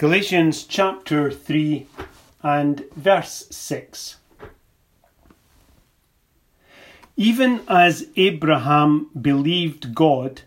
Galatians chapter 3 and verse 6. Even as Abraham believed God,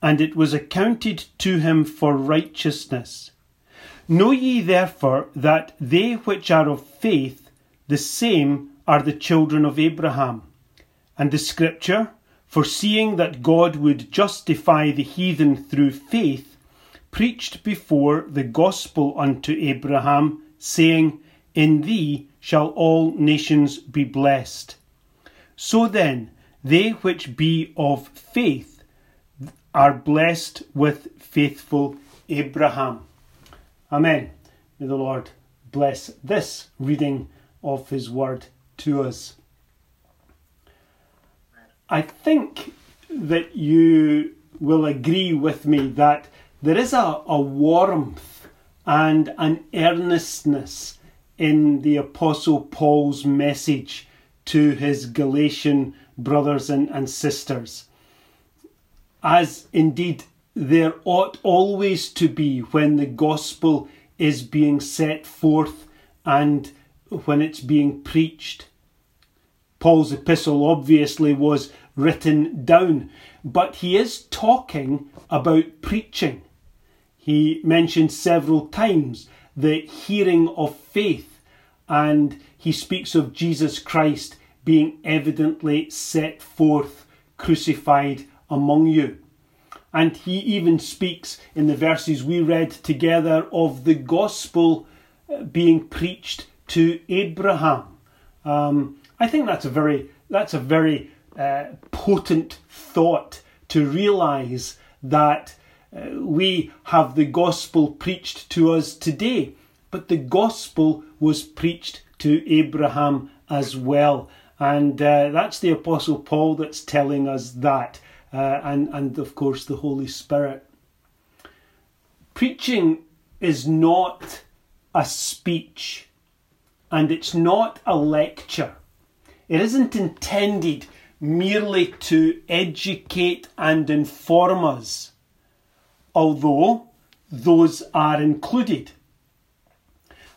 and it was accounted to him for righteousness. Know ye therefore that they which are of faith, the same are the children of Abraham. And the scripture, foreseeing that God would justify the heathen through faith, preached before the gospel unto Abraham, saying, In thee shall all nations be blessed. So then, they which be of faith are blessed with faithful Abraham. Amen. May the Lord bless this reading of his word to us. I think that you will agree with me that there is a, a warmth and an earnestness in the Apostle Paul's message to his Galatian brothers and, and sisters, as indeed there ought always to be when the gospel is being set forth and when it's being preached. Paul's epistle obviously was written down, but he is talking about preaching. He mentions several times the hearing of faith, and he speaks of Jesus Christ being evidently set forth, crucified among you. And he even speaks in the verses we read together of the gospel uh, being preached to Abraham. Um, I think that's a very that's a very uh, potent thought to realize that we have the gospel preached to us today, but the gospel was preached to Abraham as well. And uh, that's the Apostle Paul that's telling us that, uh, and, and of course the Holy Spirit. Preaching is not a speech, and it's not a lecture. It isn't intended merely to educate and inform us although those are included.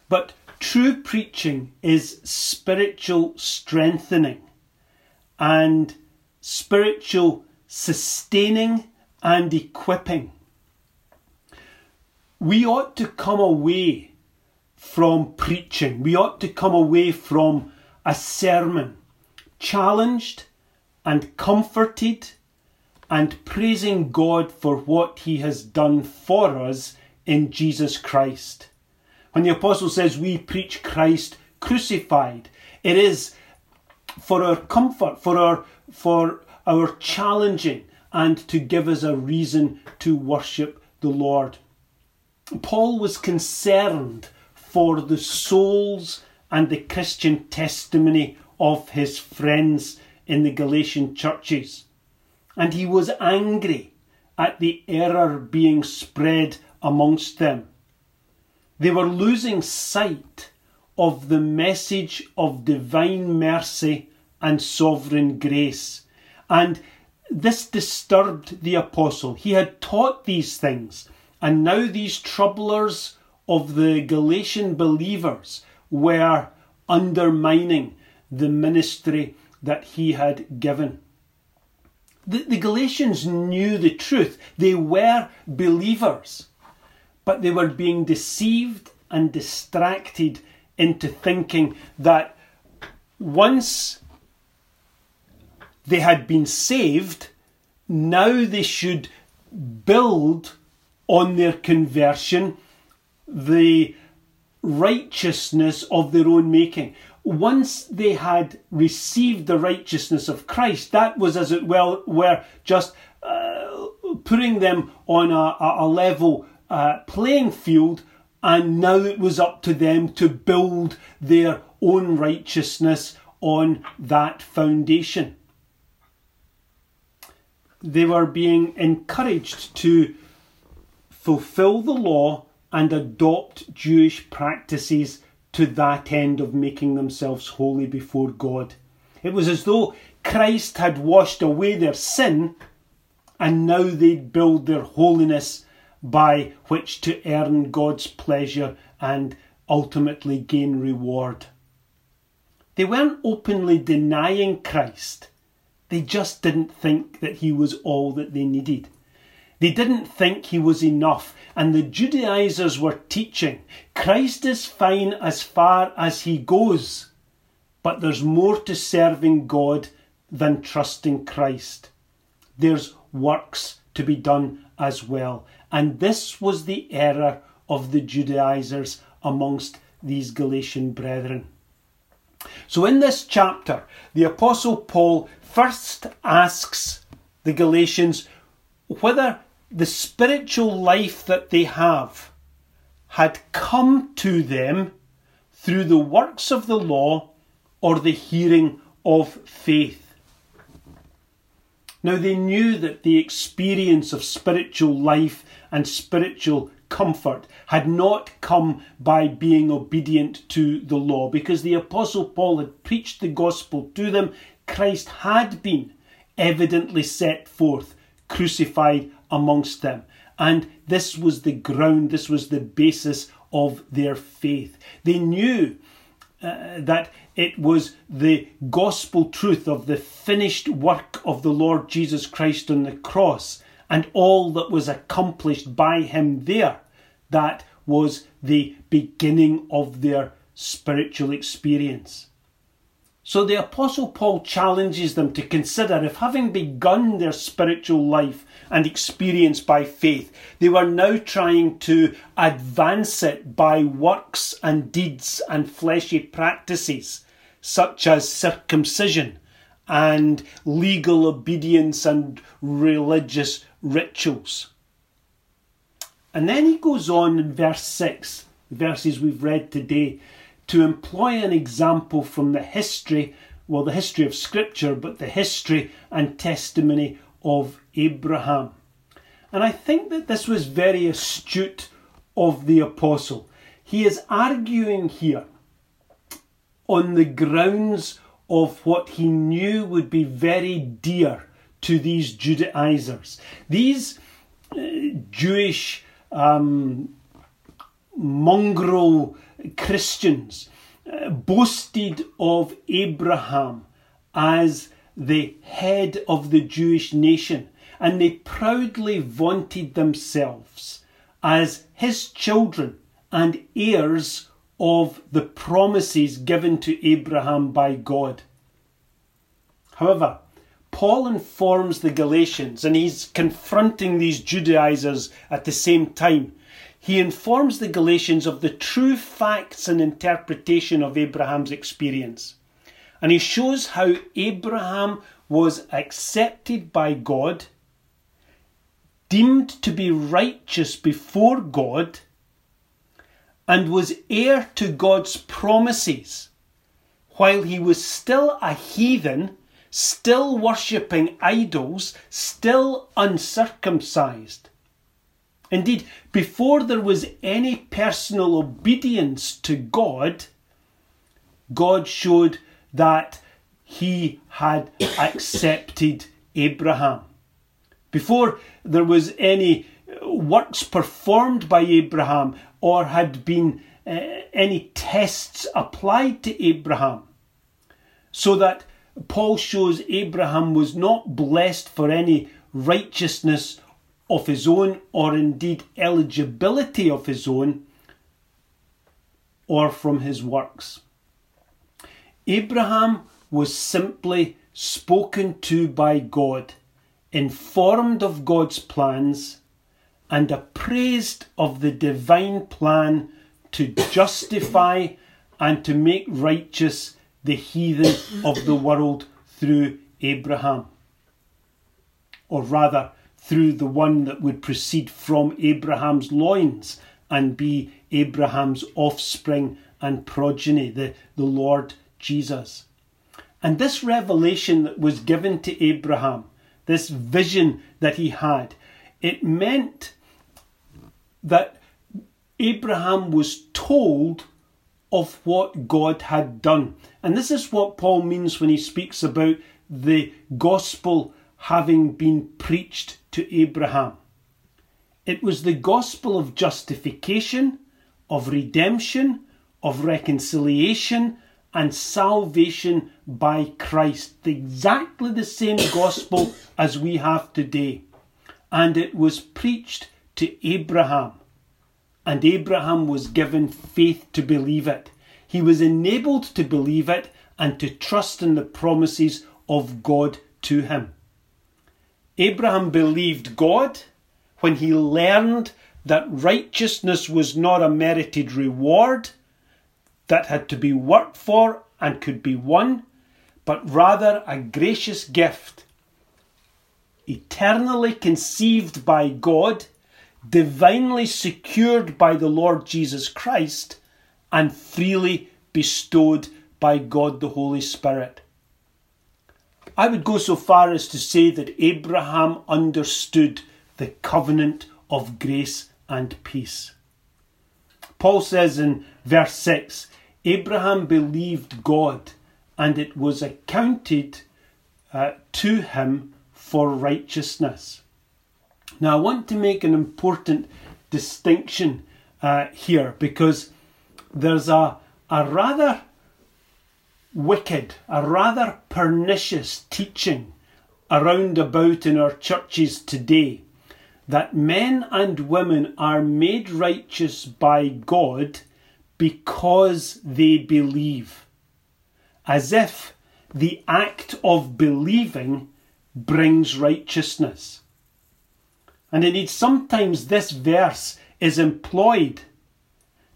But true preaching is spiritual strengthening and spiritual sustaining and equipping. We ought to come away from preaching, we ought to come away from a sermon challenged and comforted and praising God for what He has done for us in Jesus Christ. When the Apostle says we preach Christ crucified, it is for our comfort, for our, for our challenging, and to give us a reason to worship the Lord. Paul was concerned for the souls and the Christian testimony of his friends in the Galatian churches and he was angry at the error being spread amongst them. They were losing sight of the message of divine mercy and sovereign grace. And this disturbed the apostle. He had taught these things, and now these troublers of the Galatian believers were undermining the ministry that he had given. The, the Galatians knew the truth. They were believers, but they were being deceived and distracted into thinking that once they had been saved, now they should build on their conversion the righteousness of their own making once they had received the righteousness of Christ, that was as it well were just uh, putting them on a, a level uh, playing field, and now it was up to them to build their own righteousness on that foundation. They were being encouraged to fulfill the law and adopt Jewish practices to that end of making themselves holy before God. It was as though Christ had washed away their sin and now they'd build their holiness by which to earn God's pleasure and ultimately gain reward. They weren't openly denying Christ, they just didn't think that he was all that they needed. They didn't think he was enough, and the Judaizers were teaching Christ is fine as far as he goes, but there's more to serving God than trusting Christ. There's works to be done as well. And this was the error of the Judaizers amongst these Galatian brethren. So, in this chapter, the Apostle Paul first asks the Galatians whether the spiritual life that they have had come to them through the works of the law or the hearing of faith. Now, they knew that the experience of spiritual life and spiritual comfort had not come by being obedient to the law, because the Apostle Paul had preached the gospel to them. Christ had been evidently set forth, crucified amongst them. And this was the ground, this was the basis of their faith. They knew uh, that it was the gospel truth of the finished work of the Lord Jesus Christ on the cross and all that was accomplished by him there that was the beginning of their spiritual experience. So the Apostle Paul challenges them to consider if, having begun their spiritual life and experience by faith, they were now trying to advance it by works and deeds and fleshy practices, such as circumcision and legal obedience and religious rituals. And then he goes on in verse 6, the verses we've read today, to employ an example from the history, well, the history of Scripture, but the history and testimony of Abraham. And I think that this was very astute of the apostle. He is arguing here on the grounds of what he knew would be very dear to these Judaizers. These uh, Jewish um, mongrel Christians uh, boasted of Abraham as the head of the Jewish nation, and they proudly vaunted themselves as his children and heirs of the promises given to Abraham by God. However, Paul informs the Galatians, and he's confronting these Judaizers at the same time he informs the Galatians of the true facts and interpretation of Abraham's experience. And he shows how Abraham was accepted by God, deemed to be righteous before God, and was heir to God's promises, while he was still a heathen, still worshipping idols, still uncircumcised. Indeed, before there was any personal obedience to God, God showed that he had accepted Abraham. Before there was any works performed by Abraham or had been uh, any tests applied to Abraham, so that Paul shows Abraham was not blessed for any righteousness of his own, or indeed eligibility of his own, or from his works. Abraham was simply spoken to by God, informed of God's plans, and appraised of the divine plan to justify and to make righteous the heathen of the world through Abraham. Or rather, through the one that would proceed from Abraham's loins and be Abraham's offspring and progeny, the, the Lord Jesus. And this revelation that was given to Abraham, this vision that he had, it meant that Abraham was told of what God had done. And this is what Paul means when he speaks about the gospel having been preached to Abraham. It was the gospel of justification, of redemption, of reconciliation, and salvation by Christ. Exactly the same gospel as we have today. And it was preached to Abraham. And Abraham was given faith to believe it. He was enabled to believe it and to trust in the promises of God to him. Abraham believed God when he learned that righteousness was not a merited reward that had to be worked for and could be won, but rather a gracious gift, eternally conceived by God, divinely secured by the Lord Jesus Christ, and freely bestowed by God the Holy Spirit. I would go so far as to say that Abraham understood the covenant of grace and peace. Paul says in verse 6 Abraham believed God, and it was accounted uh, to him for righteousness. Now, I want to make an important distinction uh, here because there's a, a rather wicked, a rather pernicious teaching around about in our churches today that men and women are made righteous by God because they believe, as if the act of believing brings righteousness. And indeed, sometimes this verse is employed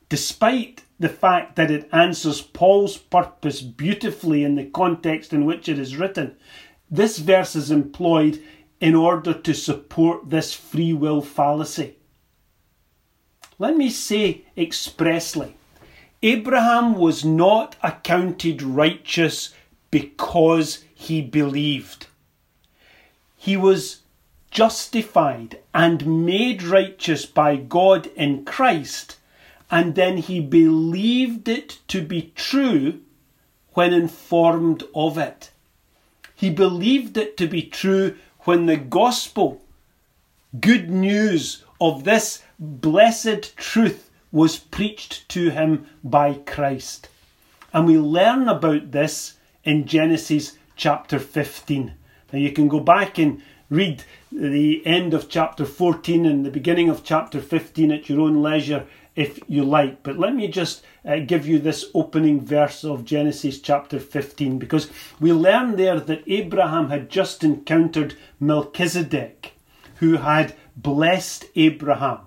despite the fact that it answers Paul's purpose beautifully in the context in which it is written, this verse is employed in order to support this free will fallacy. Let me say expressly Abraham was not accounted righteous because he believed. He was justified and made righteous by God in Christ and then he believed it to be true when informed of it. He believed it to be true when the gospel, good news of this blessed truth, was preached to him by Christ. And we learn about this in Genesis chapter 15. Now you can go back and read the end of chapter 14 and the beginning of chapter 15 at your own leisure if you like. But let me just uh, give you this opening verse of Genesis chapter 15 because we learn there that Abraham had just encountered Melchizedek, who had blessed Abraham.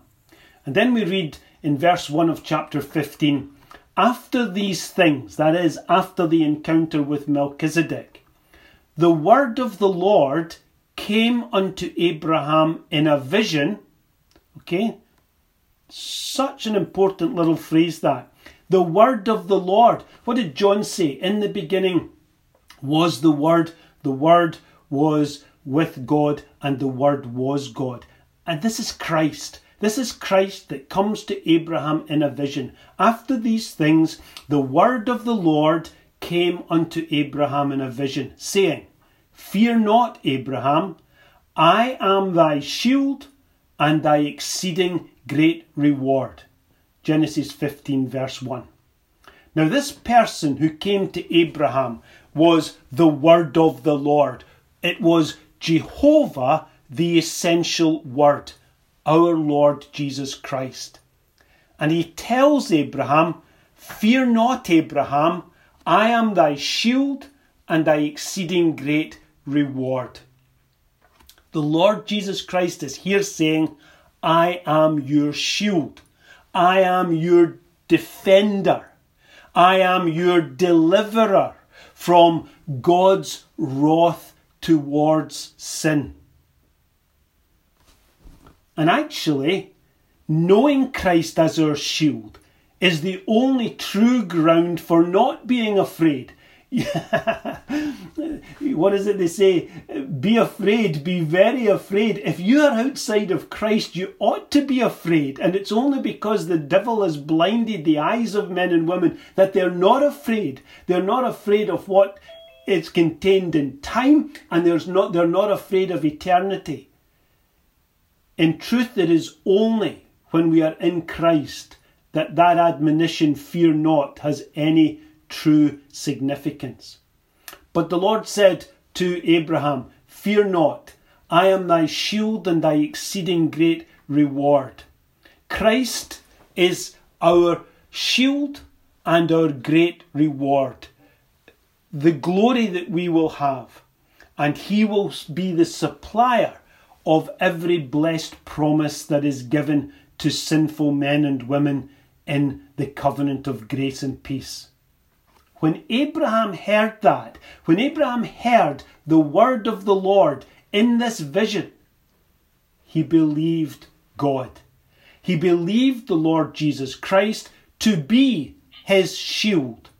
And then we read in verse 1 of chapter 15 after these things, that is, after the encounter with Melchizedek, the word of the Lord came unto Abraham in a vision. Okay, such an important little phrase that. The word of the Lord. What did John say? In the beginning was the word, the word was with God, and the word was God. And this is Christ. This is Christ that comes to Abraham in a vision. After these things, the word of the Lord came unto Abraham in a vision, saying, Fear not, Abraham, I am thy shield and thy exceeding great reward. Genesis 15, verse 1. Now, this person who came to Abraham was the word of the Lord. It was Jehovah, the essential word, our Lord Jesus Christ. And he tells Abraham, Fear not, Abraham, I am thy shield and thy exceeding great reward. The Lord Jesus Christ is here saying, I am your shield. I am your defender. I am your deliverer from God's wrath towards sin. And actually, knowing Christ as our shield is the only true ground for not being afraid what is it they say? Be afraid, be very afraid. If you are outside of Christ, you ought to be afraid. And it's only because the devil has blinded the eyes of men and women that they're not afraid. They're not afraid of what is contained in time, and there's not, they're not afraid of eternity. In truth, it is only when we are in Christ that that admonition, fear not, has any true significance. But the Lord said to Abraham, Fear not, I am thy shield and thy exceeding great reward. Christ is our shield and our great reward. The glory that we will have, and He will be the supplier of every blessed promise that is given to sinful men and women in the covenant of grace and peace. When Abraham heard that, when Abraham heard the word of the Lord in this vision, he believed God. He believed the Lord Jesus Christ to be his shield,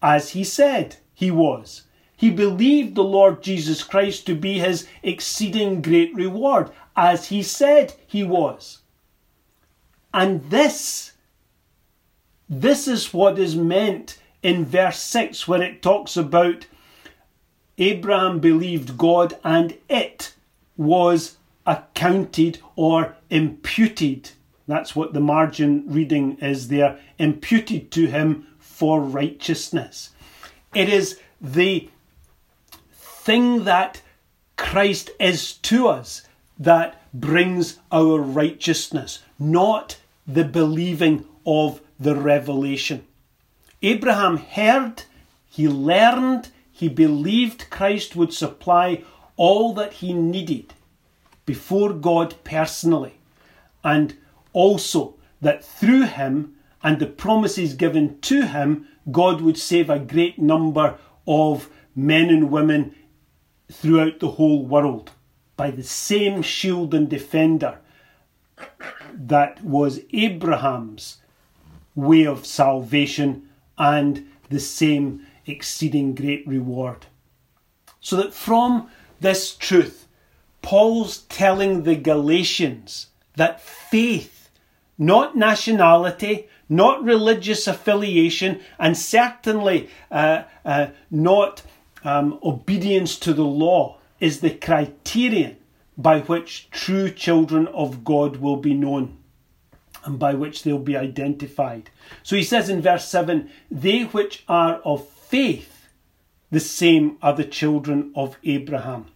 as he said he was. He believed the Lord Jesus Christ to be his exceeding great reward, as he said he was. And this, this is what is meant in verse 6 when it talks about Abraham believed God and it was accounted or imputed. That's what the margin reading is there. Imputed to him for righteousness. It is the thing that Christ is to us that brings our righteousness, not the believing of the revelation. Abraham heard, he learned, he believed Christ would supply all that he needed before God personally, and also that through him and the promises given to him, God would save a great number of men and women throughout the whole world by the same shield and defender that was Abraham's way of salvation and the same exceeding great reward. So that from this truth, Paul's telling the Galatians that faith, not nationality, not religious affiliation, and certainly uh, uh, not um, obedience to the law, is the criterion by which true children of God will be known and by which they'll be identified. So he says in verse 7 They which are of faith, the same are the children of Abraham.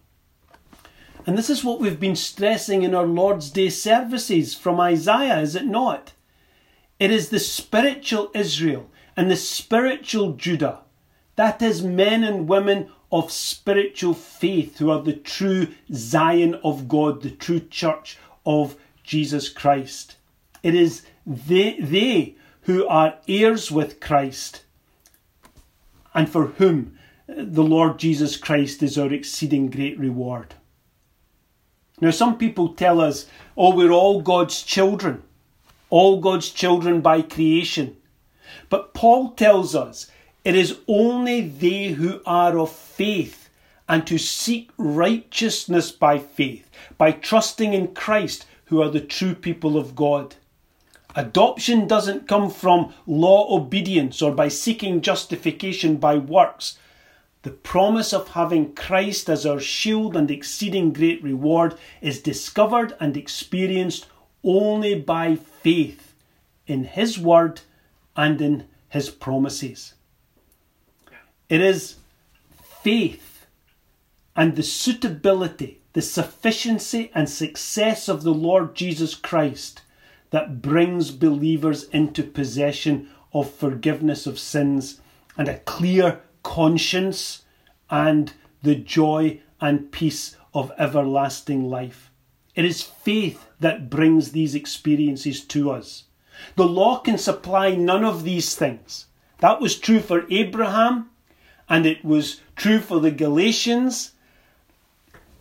And this is what we've been stressing in our Lord's Day services from Isaiah, is it not? It is the spiritual Israel and the spiritual Judah, that is, men and women of spiritual faith who are the true Zion of God, the true church of Jesus Christ. It is they, they who are heirs with Christ and for whom the Lord Jesus Christ is our exceeding great reward. Now, some people tell us, oh, we're all God's children, all God's children by creation. But Paul tells us it is only they who are of faith and to seek righteousness by faith, by trusting in Christ, who are the true people of God. Adoption doesn't come from law obedience or by seeking justification by works. The promise of having Christ as our shield and exceeding great reward is discovered and experienced only by faith in His Word and in His promises. It is faith and the suitability, the sufficiency and success of the Lord Jesus Christ that brings believers into possession of forgiveness of sins and a clear conscience and the joy and peace of everlasting life. It is faith that brings these experiences to us. The law can supply none of these things. That was true for Abraham, and it was true for the Galatians.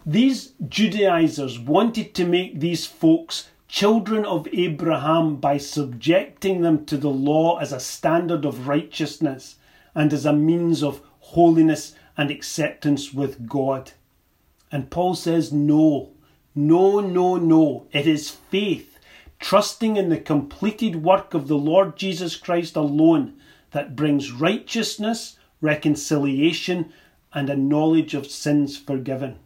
These Judaizers wanted to make these folks children of Abraham by subjecting them to the law as a standard of righteousness and as a means of holiness and acceptance with God. And Paul says, no, no, no, no. It is faith, trusting in the completed work of the Lord Jesus Christ alone, that brings righteousness, reconciliation, and a knowledge of sins forgiven.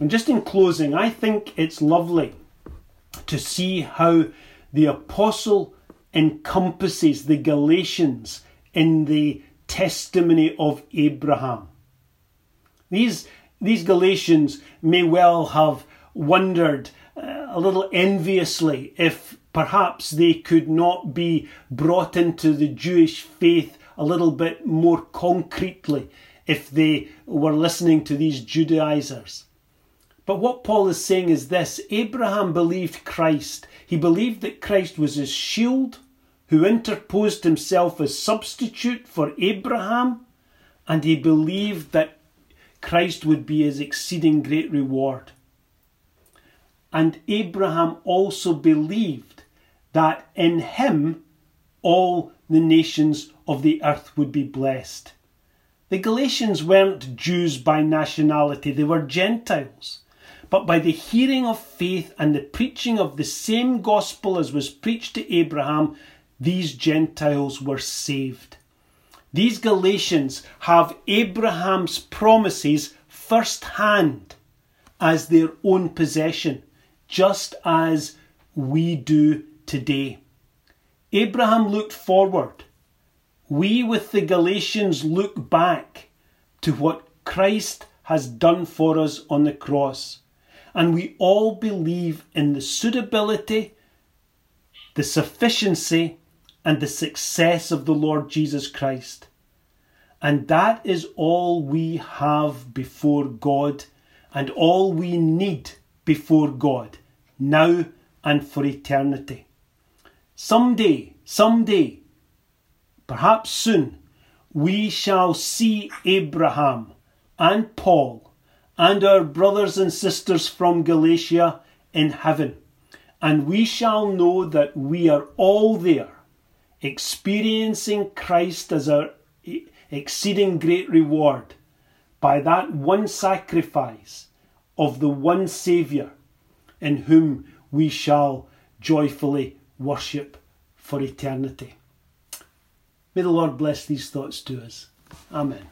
And just in closing, I think it's lovely to see how the apostle encompasses the Galatians in the testimony of Abraham. These, these Galatians may well have wondered uh, a little enviously if perhaps they could not be brought into the Jewish faith a little bit more concretely if they were listening to these Judaizers. But what Paul is saying is this Abraham believed Christ. He believed that Christ was his shield, who interposed himself as substitute for Abraham, and he believed that Christ would be his exceeding great reward. And Abraham also believed that in him all the nations of the earth would be blessed. The Galatians weren't Jews by nationality, they were Gentiles. But by the hearing of faith and the preaching of the same gospel as was preached to Abraham, these Gentiles were saved. These Galatians have Abraham's promises firsthand as their own possession, just as we do today. Abraham looked forward. We, with the Galatians, look back to what Christ has done for us on the cross. And we all believe in the suitability, the sufficiency, and the success of the Lord Jesus Christ. And that is all we have before God and all we need before God, now and for eternity. Someday, someday, perhaps soon, we shall see Abraham and Paul and our brothers and sisters from Galatia in heaven, and we shall know that we are all there experiencing Christ as our exceeding great reward by that one sacrifice of the one Saviour in whom we shall joyfully worship for eternity. May the Lord bless these thoughts to us. Amen.